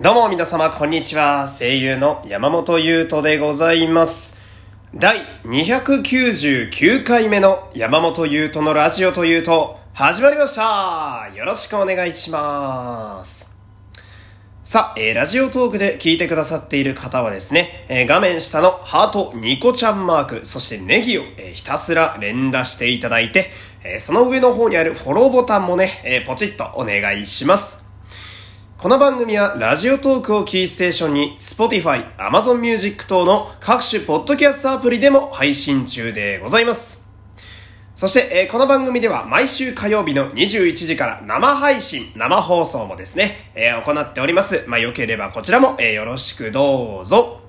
どうも皆様こんにちは。声優の山本優斗でございます。第299回目の山本優斗のラジオというと始まりました。よろしくお願いします。さあ、えーラジオトークで聞いてくださっている方はですね、えー画面下のハート、ニコちゃんマーク、そしてネギを、えーひたすら連打していただいて、えその上の方にあるフォローボタンもね、えポチッとお願いします。この番組はラジオトークをキーステーションに Spotify、Amazon Music 等の各種ポッドキャストアプリでも配信中でございます。そして、えーこの番組では毎週火曜日の21時から生配信、生放送もですね、えー行っております。まあ、よければこちらも、えーよろしくどうぞ。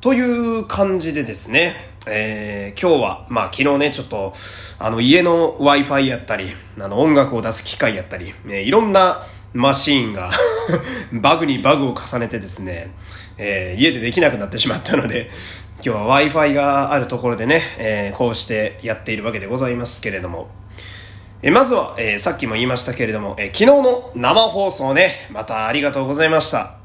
という感じでですね、えー今日は、まあ昨日ね、ちょっと、あの家の Wi-Fi やったり、あの音楽を出す機械やったり、ね、いろんなマシーンが バグにバグを重ねてですね、えー家でできなくなってしまったので、今日は Wi-Fi があるところでね、えーこうしてやっているわけでございますけれども、えーまずは、えさっきも言いましたけれども、え昨日の生放送ね、またありがとうございました。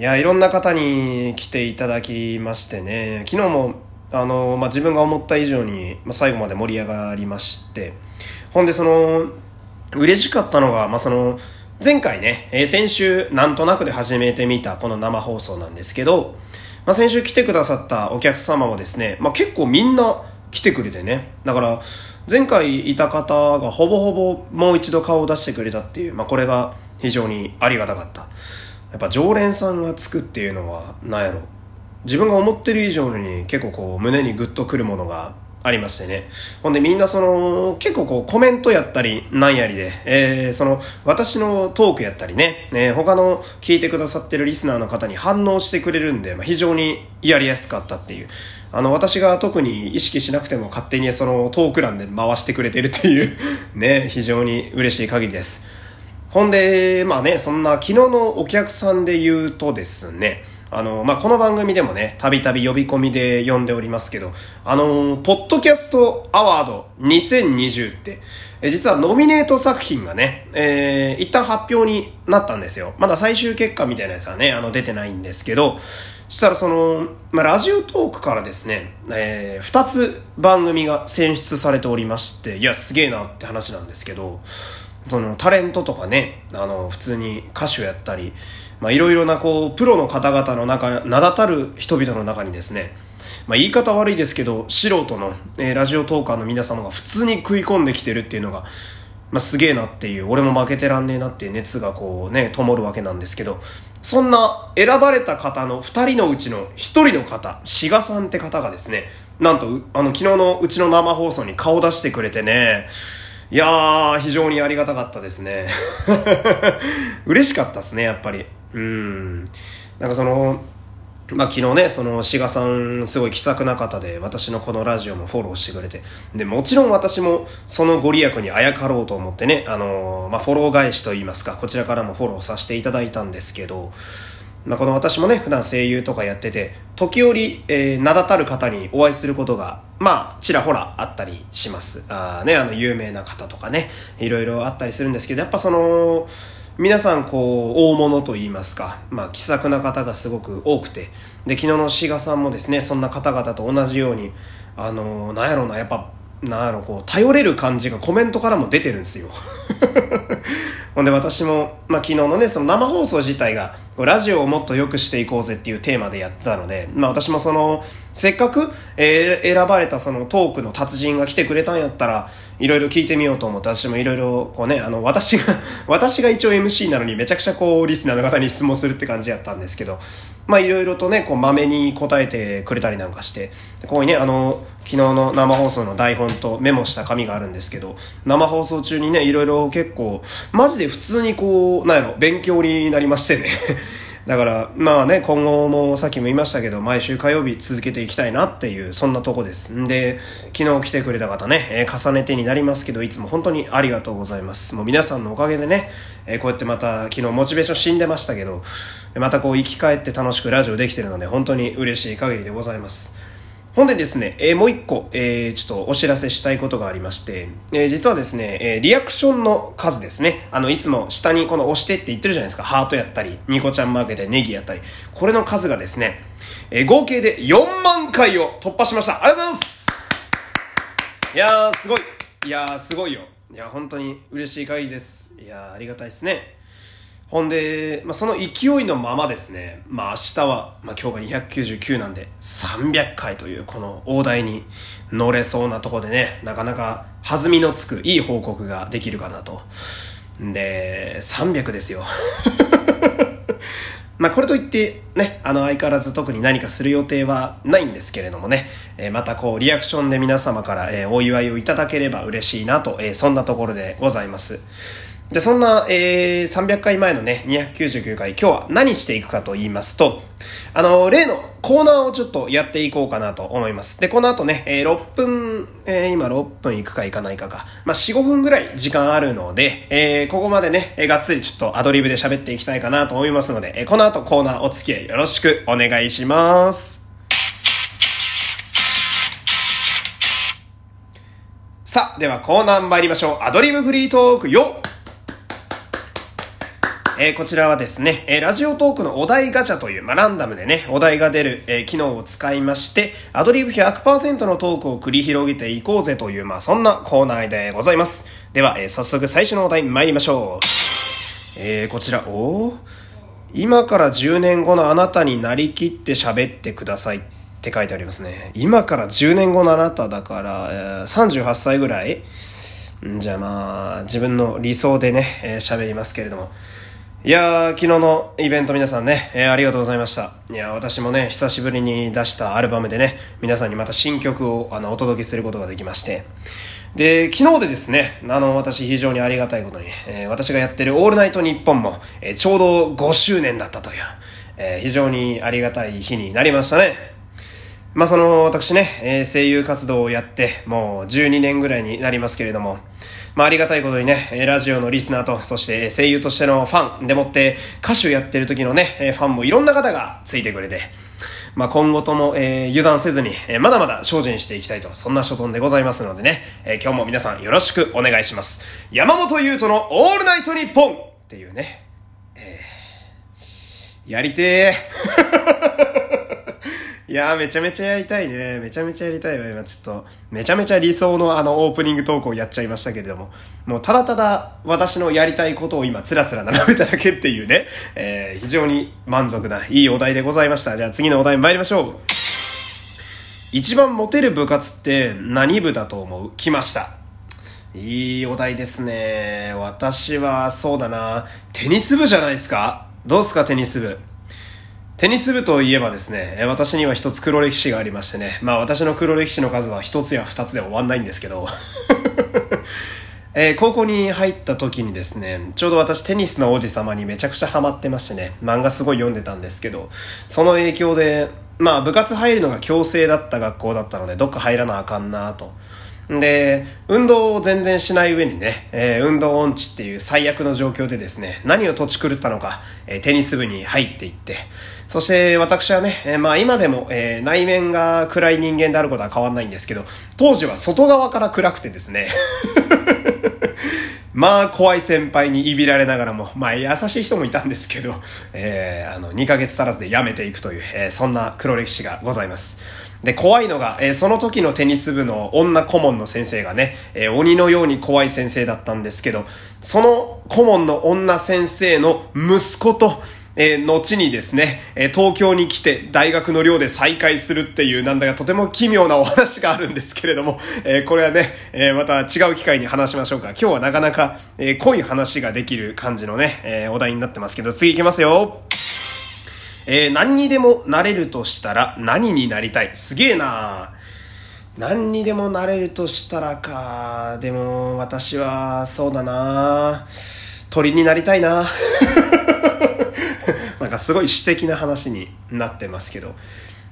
いや、いろんな方に来ていただきましてね、昨日も、あの、まあ、自分が思った以上に、まあ、最後まで盛り上がりまして、ほんで、その、嬉しかったのが、まあ、その、前回ね、えー先週、なんとなくで始めてみたこの生放送なんですけど、まあ、先週来てくださったお客様もですね、まあ、結構みんな来てくれてね、だから、前回いた方がほぼほぼもう一度顔を出してくれたっていう、まあ、これが非常にありがたかった。やっぱ常連さんがつくっていうのはなんやろ自分が思ってる以上に結構こう胸にグッとくるものがありましてね。ほんでみんなその結構こうコメントやったりなんやりで、えーその私のトークやったりね、えー他の聞いてくださってるリスナーの方に反応してくれるんで、まあ、非常にやりやすかったっていう。あの私が特に意識しなくても勝手にそのトーク欄で回してくれてるっていう。ね非常に嬉しい限りです。ほんで、まあね、そんな昨日のお客さんで言うとですね、あの、まあ、この番組でもね、たびたび呼び込みで呼んでおりますけど、あの、ポッドキャストアワード2020って、え実はノミネート作品がね、えー、一旦発表になったんですよ。まだ最終結果みたいなやつはね、あの、出てないんですけど、そしたらその、まあ、ラジオトークからですね、えー、二つ番組が選出されておりまして、いや、すげえなって話なんですけど、そのタレントとかね、あの、普通に歌手やったり、いろいろなこう、プロの方々の中、名だたる人々の中にですね、まあ言い方悪いですけど、素人の、えーラジオトーカーの皆様が普通に食い込んできてるっていうのが、まあすげえなっていう、俺も負けてらんねえなっていう熱がこうね、灯るわけなんですけど、そんな選ばれた方の2人のうちの1人の方、志賀さんって方がですね、なんと、あの、昨日のうちの生放送に顔出してくれてね、いやー、非常にありがたかったですね。嬉しかったですね、やっぱり。うん。なんかその、まあ昨日ね、その、志賀さん、すごい気さくな方で、私のこのラジオもフォローしてくれて、で、もちろん私も、そのご利益にあやかろうと思ってね、あのまあフォロー返しといいますか、こちらからもフォローさせていただいたんですけど、まあ、この私もね、普段声優とかやってて、時折、えー名だたる方にお会いすることが、まあ、ちらほらあったりします。あね、あの、有名な方とかね、いろいろあったりするんですけど、やっぱその、皆さん、こう、大物と言いますか、まあ、気さくな方がすごく多くて、で、昨日の志賀さんもですね、そんな方々と同じように、あの、なんやろうな、やっぱ、なんやろ、こう、頼れる感じがコメントからも出てるんですよ。ほんで私も、まあ、昨日のね、その生放送自体が、こうラジオをもっと良くしていこうぜっていうテーマでやってたので、まあ私もその、せっかく、えー選ばれたそのトークの達人が来てくれたんやったら、いろいろ聞いてみようと思って、私もいろいろ、こうね、あの、私が、私が一応 MC なのにめちゃくちゃこう、リスナーの方に質問するって感じやったんですけど、まあいろいろとね、こう、まめに答えてくれたりなんかして、こういうね、あの、昨日の生放送の台本とメモした紙があるんですけど、生放送中にね、いろいろ結構、マジで普通にこう、なんやろ、勉強になりましてね。だから、まあね、今後もさっきも言いましたけど、毎週火曜日続けていきたいなっていう、そんなとこです。んで、昨日来てくれた方ね、え重ねてになりますけど、いつも本当にありがとうございます。もう皆さんのおかげでね、えこうやってまた、昨日モチベーション死んでましたけど、またこう生き返って楽しくラジオできてるので、本当に嬉しい限りでございます。ほんでですね、えー、もう一個、えー、ちょっとお知らせしたいことがありまして、えー、実はですね、えー、リアクションの数ですね、あの、いつも下にこの押してって言ってるじゃないですか、ハートやったり、ニコちゃんマーケでネギやったり、これの数がですね、えー、合計で4万回を突破しました。ありがとうございますいやー、すごい。いやー、すごいよ。いや、本当に嬉しい限りです。いやー、ありがたいですね。ほんで、まあ、その勢いのままですね、まあ、明日は、まあ、今日が299なんで、300回というこの大台に乗れそうなとこでね、なかなか弾みのつくいい報告ができるかなと。で、300ですよ。まあ、これといって、ね、あの、相変わらず特に何かする予定はないんですけれどもね、えー、またこう、リアクションで皆様から、え、お祝いをいただければ嬉しいなと、えー、そんなところでございます。じゃそんな、えー、300回前のね、299回、今日は何していくかと言いますと、あの、例のコーナーをちょっとやっていこうかなと思います。で、この後ね、えー、6分、えー、今6分いくかいかないかか、まあ、4、5分ぐらい時間あるので、えー、ここまでね、えー、がっつりちょっとアドリブで喋っていきたいかなと思いますので、えー、この後コーナーお付き合いよろしくお願いします。さあ、ではコーナー参りましょう。アドリブフリートークよえー、こちらはですね、えー、ラジオトークのお題ガチャという、まあ、ランダムでね、お題が出る、えー、機能を使いまして、アドリブ100%のトークを繰り広げていこうぜという、まあ、そんなコーナーでございます。では、えー、早速最初のお題参りましょう。えー、こちら、お今から10年後のあなたになりきって喋ってくださいって書いてありますね。今から10年後のあなただから、え、38歳ぐらいじゃあまあ、自分の理想でね、えー、喋りますけれども。いやー、昨日のイベント皆さんね、えー、ありがとうございました。いや私もね、久しぶりに出したアルバムでね、皆さんにまた新曲をあのお届けすることができまして。で、昨日でですね、あの、私非常にありがたいことに、えー、私がやってるオールナイトニッポンも、えー、ちょうど5周年だったという、え、非常にありがたい日になりましたね。まあ、その、私ね、え声優活動をやって、もう12年ぐらいになりますけれども、まあ、ありがたいことにね、ラジオのリスナーと、そして声優としてのファンでもって、歌手やってる時のね、ファンもいろんな方がついてくれて、まあ、今後とも、えー、油断せずに、えー、まだまだ精進していきたいと、そんな所存でございますのでね、えー、今日も皆さんよろしくお願いします。山本優斗のオールナイトニッポンっていうね、えー、やりてーいやー、めちゃめちゃやりたいね。めちゃめちゃやりたいわ。今ちょっと、めちゃめちゃ理想のあの、オープニングトークをやっちゃいましたけれども、もうただただ私のやりたいことを今、つらつら並べただけっていうね、えー、非常に満足な、いいお題でございました。じゃあ次のお題参りましょう。一番モテる部活って何部だと思う？来ました。いいお題ですね。私は、そうだな。テニス部じゃないですかどうすか、テニス部？テニス部といえばですね、私には一つ黒歴史がありましてね、まあ私の黒歴史の数は一つや二つで終わんないんですけど、えー、高校に入った時にですね、ちょうど私テニスの王子様にめちゃくちゃハマってましてね、漫画すごい読んでたんですけど、その影響で、まあ部活入るのが強制だった学校だったので、どっか入らなあかんなと。で、運動を全然しない上にね、えー、運動音痴っていう最悪の状況でですね、何を土地狂ったのか、えー、テニス部に入っていって、そして私はね、えー、まあ今でも、えー、内面が暗い人間であることは変わんないんですけど、当時は外側から暗くてですね、まあ、怖い先輩にいびられながらも、まあ、優しい人もいたんですけど、えー、あの、2ヶ月足らずで辞めていくという、えー、そんな黒歴史がございます。で、怖いのが、えー、その時のテニス部の女顧問の先生がね、えー、鬼のように怖い先生だったんですけど、その顧問の女先生の息子と、えー、後にですね、え、東京に来て大学の寮で再会するっていうなんだかとても奇妙なお話があるんですけれども、え、これはね、えまた違う機会に話しましょうか。今日はなかなか、え濃い話ができる感じのね、えお題になってますけど、次行きますよ。えー、何にでもなれるとしたら何になりたい？すげえな何にでもなれるとしたらか。でも、私は、そうだな鳥になりたいななんかすごい詩的な話になってますけど。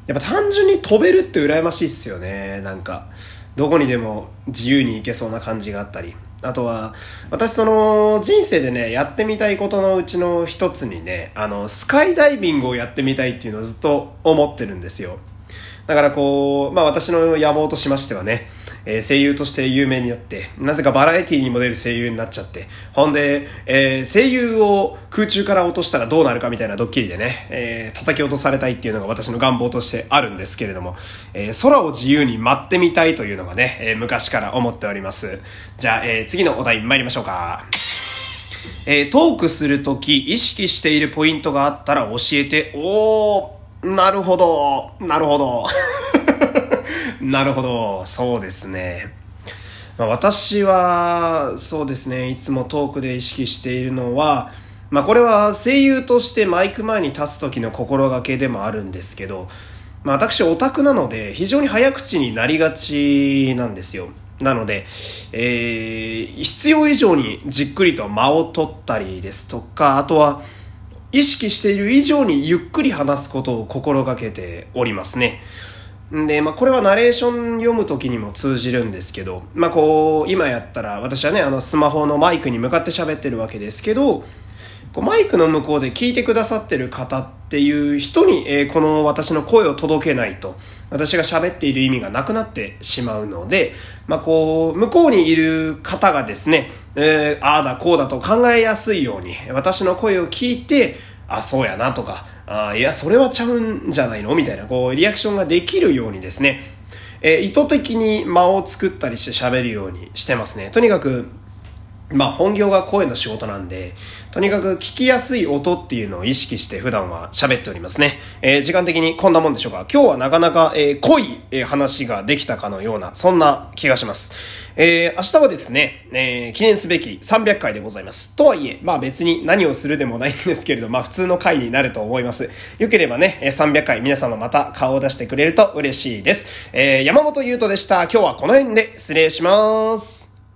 やっぱ単純に飛べるって羨ましいっすよね。なんか、どこにでも自由に行けそうな感じがあったり。あとは、私その人生でね、やってみたいことのうちの一つにね、あの、スカイダイビングをやってみたいっていうのをずっと思ってるんですよ。だからこう、まあ私の野望としましてはね、えー、声優として有名になって、なぜかバラエティにも出る声優になっちゃって、ほんで、えー、声優を空中から落としたらどうなるかみたいなドッキリでね、えー、叩き落とされたいっていうのが私の願望としてあるんですけれども、えー、空を自由に舞ってみたいというのがね、えー、昔から思っております。じゃあ、えー、次のお題参りましょうか。えー、トークするとき意識しているポイントがあったら教えて、おー、なるほど、なるほど。なるほど、そうですね。まあ、私は、そうですね、いつもトークで意識しているのは、まあ、これは声優としてマイク前に立つ時の心がけでもあるんですけど、まあ、私オタクなので非常に早口になりがちなんですよ。なので、えー、必要以上にじっくりと間を取ったりですとか、あとは意識している以上にゆっくり話すことを心がけておりますね。で、まあ、これはナレーション読む時にも通じるんですけど、まあ、こう、今やったら、私はね、あの、スマホのマイクに向かって喋ってるわけですけど、こうマイクの向こうで聞いてくださってる方っていう人に、えー、この私の声を届けないと、私が喋っている意味がなくなってしまうので、まあ、こう、向こうにいる方がですね、えー、ああだこうだと考えやすいように、私の声を聞いて、あ、そうやなとか、あいや、それはちゃうんじゃないのみたいな、こう、リアクションができるようにですね、えー、意図的に間を作ったりして喋るようにしてますね。とにかく、まあ本業が声の仕事なんで、とにかく聞きやすい音っていうのを意識して普段は喋っておりますね。えー、時間的にこんなもんでしょうか。今日はなかなか、えー、濃い、え、話ができたかのような、そんな気がします。えー、明日はですね、えー、記念すべき300回でございます。とはいえ、まあ別に何をするでもないんですけれど、まあ普通の回になると思います。よければね、300回皆様また顔を出してくれると嬉しいです。えー、山本優斗でした。今日はこの辺で失礼します。